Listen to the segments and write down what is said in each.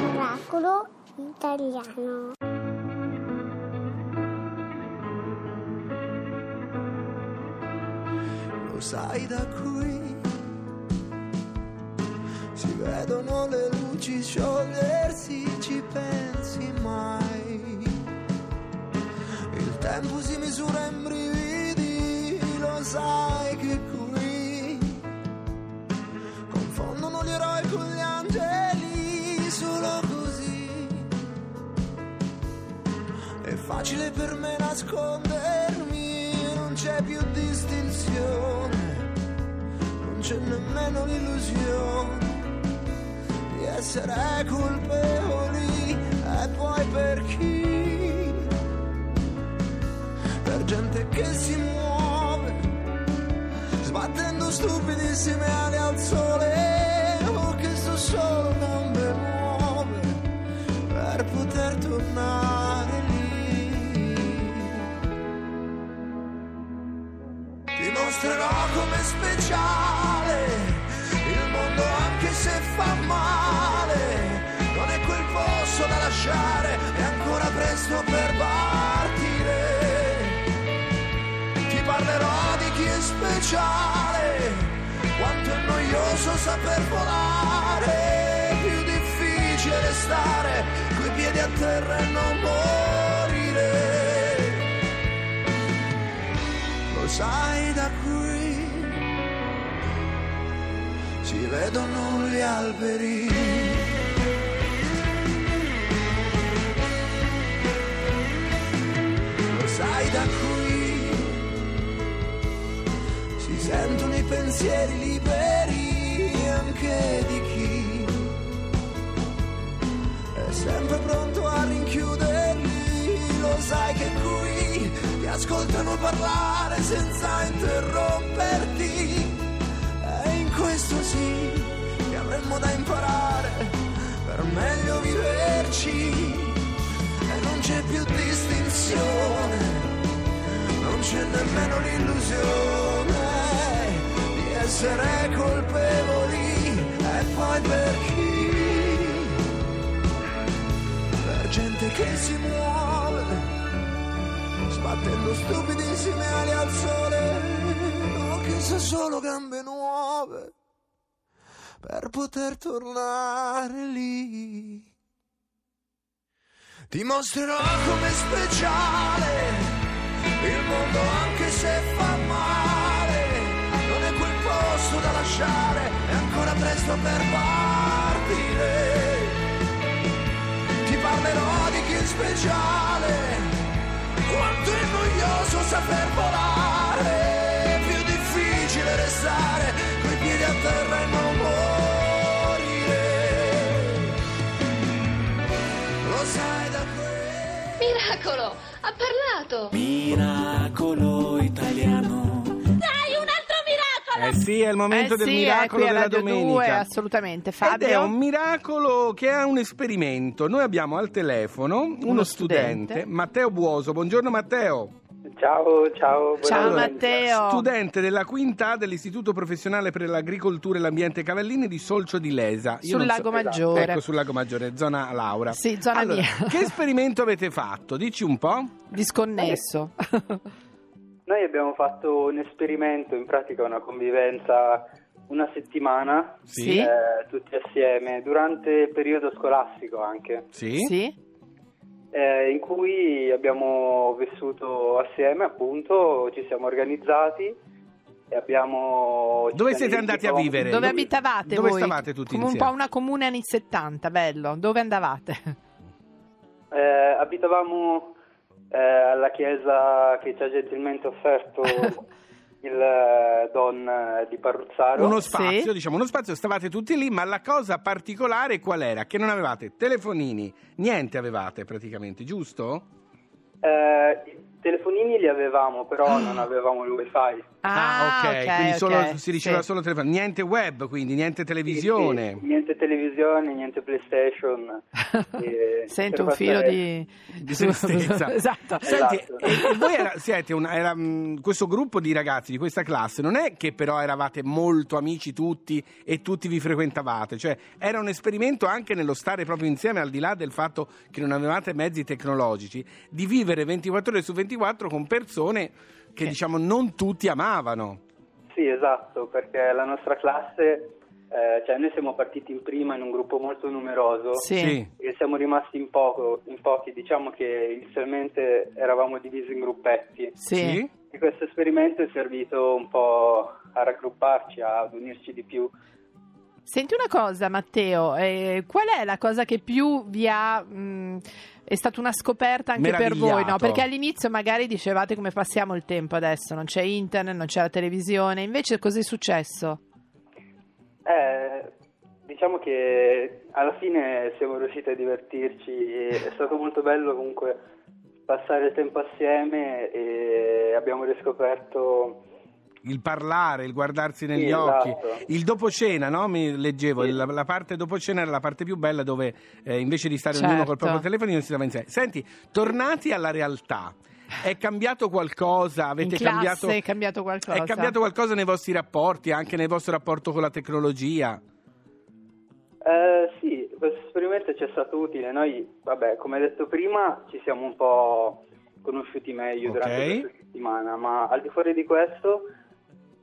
Miracolo italiano. Lo sai da qui si vedono le luci sciogliersi, ci pensi mai? Il tempo si misura in brividi, facile per me nascondermi, non c'è più distinzione, non c'è nemmeno l'illusione di essere colpevoli e poi per chi? Per gente che si muove, sbattendo stupidissime ali al sole, o che so solo Dimostrerò come speciale il mondo anche se fa male. Non è quel posto da lasciare, è ancora presto per partire. Ti parlerò di chi è speciale, quanto è noioso saper volare. Più difficile restare coi piedi a terra e non morire. Lo sai si vedono gli alberi. Lo sai da qui si sentono i pensieri liberi anche di chi è sempre pronto a rinchiuderli. Lo sai che qui ti ascoltano parlare senza interromperti. Questo sì che avremmo da imparare per meglio viverci. E non c'è più distinzione, non c'è nemmeno l'illusione di essere colpevoli. E poi per chi? Per gente che si muove, sbattendo stupidissime ali al sole, o che sa solo gambe nuove per poter tornare lì. Ti mostrerò come speciale il mondo anche se fa male. Non è quel posto da lasciare, è ancora presto per partire. Ti parlerò di chi è speciale, quanto è noioso saper volare. A terra e non morire. Lo sai da qui. Miracolo, ha parlato! Miracolo italiano. Dai, un altro miracolo! Eh sì, è il momento Eh del sì, miracolo è qui a della Radio domenica. 2, assolutamente. Fabio. Ed è un miracolo che è un esperimento. Noi abbiamo al telefono uno, Uno studente, studente. Matteo Buoso. Buongiorno Matteo. Ciao, ciao. Ciao buonasera. Matteo. Studente della quinta dell'Istituto Professionale per l'Agricoltura e l'Ambiente Cavallini di Solcio di Lesa. Io Sul non so- Lago Maggiore. Ecco, sul Lago Maggiore, zona Laura. Sì, zona Allora, mia. Che esperimento avete fatto? Dici un po'? Disconnesso. Noi abbiamo fatto un esperimento, in pratica una convivenza una settimana, Sì. eh, tutti assieme, durante il periodo scolastico anche, Sì? sì? Eh, in cui abbiamo vissuto assieme, appunto, ci siamo organizzati e abbiamo... Dove siete andati a vivere? Dove Dove- abitavate dove voi? stavate tutti Come un insieme? po' una comune anni 70, bello. Dove andavate? Eh, abitavamo eh, alla chiesa che ci ha gentilmente offerto il eh, Don eh, di Parruzzaro. Uno spazio, Sì. diciamo, uno spazio, stavate tutti lì, ma la cosa particolare qual era? Che non avevate telefonini, niente avevate praticamente, giusto? Eh, telefonini li avevamo, però non avevamo il wifi. Ah, ok, quindi solo- ok, si riceveva sì. solo telefono, niente web, quindi niente Sì, televisione. sì, niente televisione, niente PlayStation. e Sento un filo di... Di tristezza. esatto. Senti, Esatto. voi era- siete una- era, mh, questo gruppo di ragazzi di questa classe, non è che però eravate molto amici tutti e tutti vi frequentavate, cioè era un esperimento anche nello stare proprio insieme, al di là del fatto che non avevate mezzi tecnologici, di vivere 24 ore su 24 con persone che Che- diciamo non tutti amavano. Sì, esatto, perché la nostra classe, eh, cioè noi siamo partiti in prima in un gruppo molto numeroso Sì. e siamo rimasti in, poco, in pochi, diciamo che inizialmente eravamo divisi in gruppetti Sì. e questo esperimento è servito un po' a raggrupparci, ad unirci di più. Senti una cosa, Matteo, eh, qual è la cosa che più vi ha... mh, è stata una scoperta anche per voi, no? Perché all'inizio magari dicevate come passiamo il tempo adesso, non c'è internet, non c'è la televisione, invece cos'è successo? Eh, diciamo che alla fine siamo riusciti a divertirci e è stato molto bello comunque passare il tempo assieme e abbiamo riscoperto Il parlare, il guardarsi negli Sì, occhi, esatto. il dopo cena, no? Mi leggevo, Sì. il- la, parte dopo cena era la parte più bella dove eh, invece di stare Certo. ognuno col proprio telefonino si stava insieme. Senti, tornati alla realtà, è cambiato qualcosa? Avete In cambiato, è cambiato qualcosa? È cambiato qualcosa nei vostri rapporti, anche nel vostro rapporto con la tecnologia? Eh, sì, questo esperimento ci è stato utile. Noi, vabbè, come detto prima, ci siamo un po' conosciuti meglio Ok. durante questa settimana, ma al di fuori di questo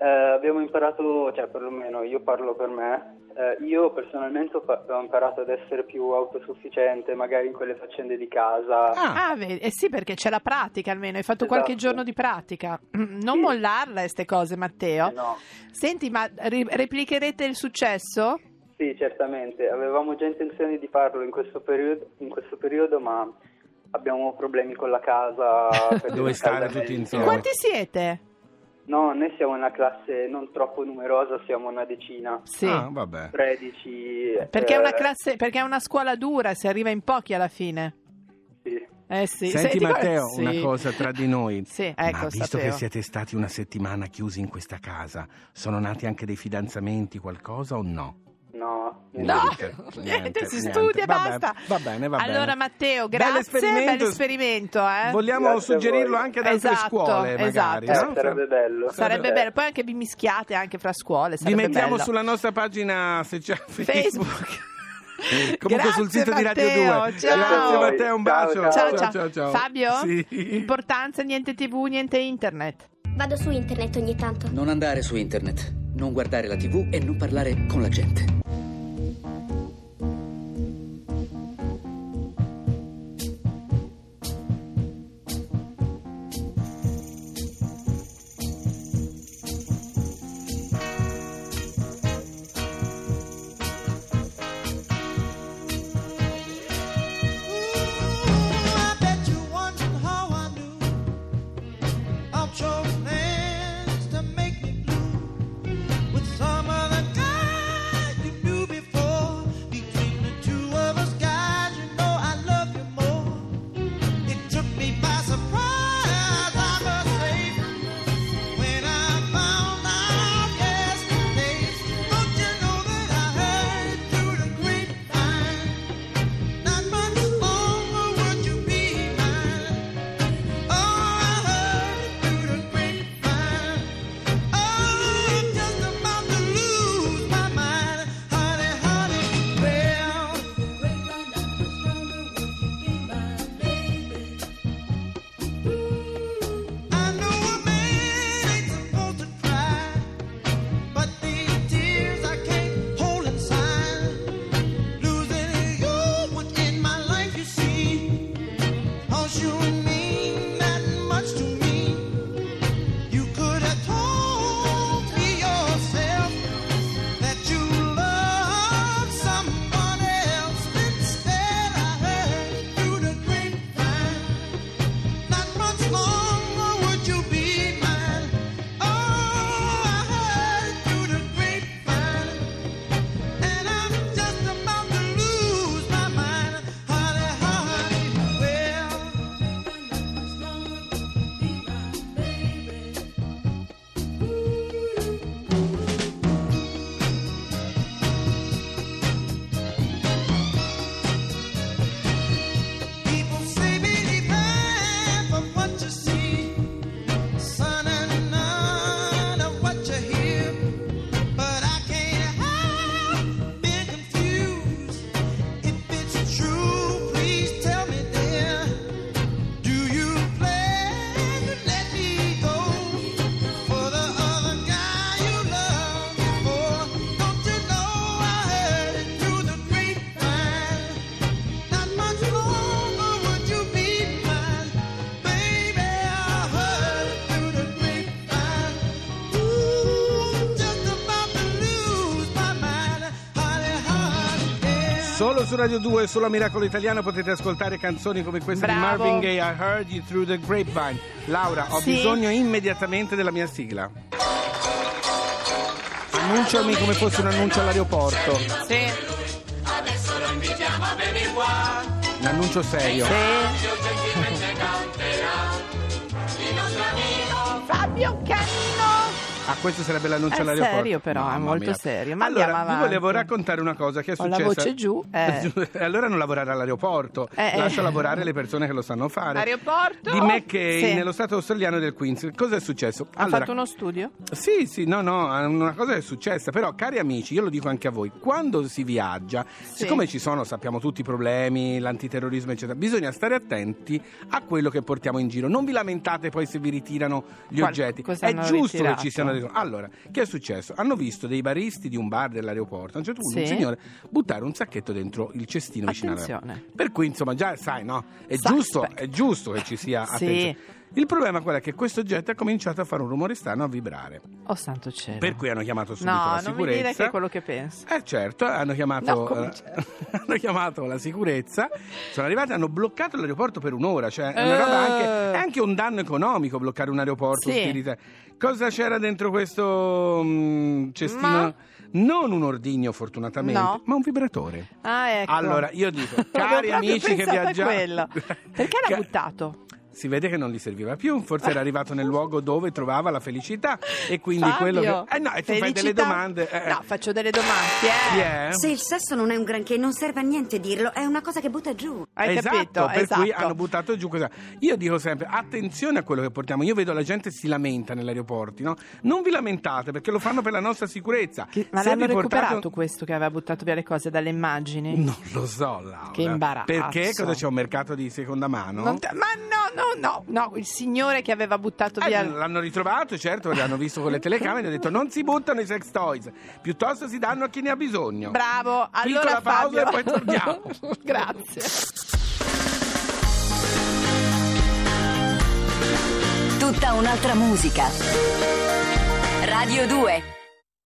eh, abbiamo imparato, cioè perlomeno io parlo per me, eh, io personalmente ho, fa- ho imparato ad essere più autosufficiente, magari in quelle faccende di casa. Ah, Ah, vedi, eh sì, perché c'è la pratica almeno, hai fatto Esatto. qualche giorno di pratica. Non Sì. mollarle queste cose, Matteo. Eh, no. Senti, ma ri- replicherete il successo? Sì, certamente. Avevamo già intenzione di farlo in questo periodo, in questo periodo ma abbiamo problemi con la casa. Dove stare tutti insieme. Quanti siete? No, noi siamo una classe non troppo numerosa, siamo una decina. Sì. ah, vabbè. 13. Perché è una eh, classe, perché è una scuola dura, si arriva in pochi alla fine. sì. Eh sì. Senti guarda- Matteo, sì. una cosa tra di noi. Sì, ecco, Ma visto sapevo. che siete stati una settimana chiusi in questa casa, sono nati anche dei fidanzamenti, qualcosa o no? No, No, Niente, niente, si niente. studia e Vabbè, basta. va bene, va allora, bene. Matteo, grazie. Bell'esperimento. Eh. Vogliamo Grazie suggerirlo anche ad altre Esatto, scuole, magari, esatto. Eh, no? sarebbe bello. Sarebbe bello, poi anche vi mischiate anche fra scuole. Vi Sarebbe mettiamo bello. sulla nostra pagina se c'è Facebook. Comunque sul Grazie, sito di Radio Matteo, 2. ciao. Grazie Matteo, un bacio. Ciao, ciao. Fabio? Sì. Importanza, niente tv, niente internet. Vado su internet ogni tanto. Non andare su internet, non guardare la tv e non parlare con la gente. Su Radio 2 solo a Miracolo Italiano potete ascoltare canzoni come questa di Bravo. Marvin Gaye, I Heard You Through the Grapevine. Laura, ho Sì. bisogno immediatamente della mia sigla. Annunciami come fosse un annuncio all'aeroporto. Sì. Un annuncio serio. Fabio Canino. Ah, questo sarebbe l'annuncio È all'aeroporto. serio però, è Mamma molto mia. serio. Ma allora, vi volevo raccontare una cosa che è Ho successa. la voce giù, eh. allora non lavorare all'aeroporto, Eh, eh. lascia lavorare le persone che lo sanno fare. Aeroporto? Di McKay, Sì. nello stato australiano del Queens. Cosa è successo? Ha fatto uno studio? Sì, sì, no, no, una cosa è successa, però cari amici, io lo dico anche a voi, quando si viaggia, siccome ci sono, sappiamo tutti i problemi, l'antiterrorismo eccetera, bisogna stare attenti a quello che portiamo in giro, non vi lamentate poi se vi ritirano gli Qual- oggetti, è giusto ritirato? che ci siano dei... Allora, che è successo? Hanno visto dei baristi di un bar dell'aeroporto, a un certo punto Sì. un signore buttare un sacchetto dentro il cestino vicino. Attenzione. Per cui insomma già sai, no? È giusto, è giusto che ci sia Sì. Il problema qual è? Che questo oggetto ha cominciato a fare un rumore strano, a vibrare. Oh santo cielo. Per cui hanno chiamato subito No, la non mi dire sicurezza. che è quello che penso. Eh certo, hanno chiamato, No, eh, c'è? hanno chiamato la sicurezza, sono arrivati, hanno bloccato l'aeroporto per un'ora, cioè è una roba Eh. anche, è anche un danno economico bloccare un aeroporto. Sì. utilita- Cosa c'era dentro questo mm, cestino? Ma- Non un ordigno fortunatamente, No. ma un vibratore. Ah, ecco. Allora, io dico, cari amici che viaggiate... Perché l'ha buttato? Si vede che non gli serviva più, forse era arrivato nel luogo dove trovava la felicità e quindi Fabio, quello che... Eh no, e tu fai delle felicità? domande... eh, eh. No, faccio delle domande, eh. È? Se il sesso non è un granché, non serve a niente dirlo, è una cosa che butta giù. Hai esatto, capito? per esatto. cui hanno buttato giù cosa. Io dico sempre attenzione a quello che portiamo. Io vedo la gente si lamenta negli aeroporti, no? Non vi lamentate perché lo fanno per la nostra sicurezza. Che- ma Se l'hanno recuperato questo che aveva buttato via le cose dalle immagini? Non lo so, Laura. Che imbarazzo. Perché cosa c'è un mercato di seconda mano? Non te- ma no, no, no, no, il signore che aveva buttato Eh, via... l'hanno ritrovato, certo, l'hanno visto con le telecamere e hanno detto non si buttano i sex toys, piuttosto si danno a chi ne ha bisogno. Bravo, allora Piccola pausa Fabio. e poi torniamo. Grazie. Tutta un'altra musica. Radio 2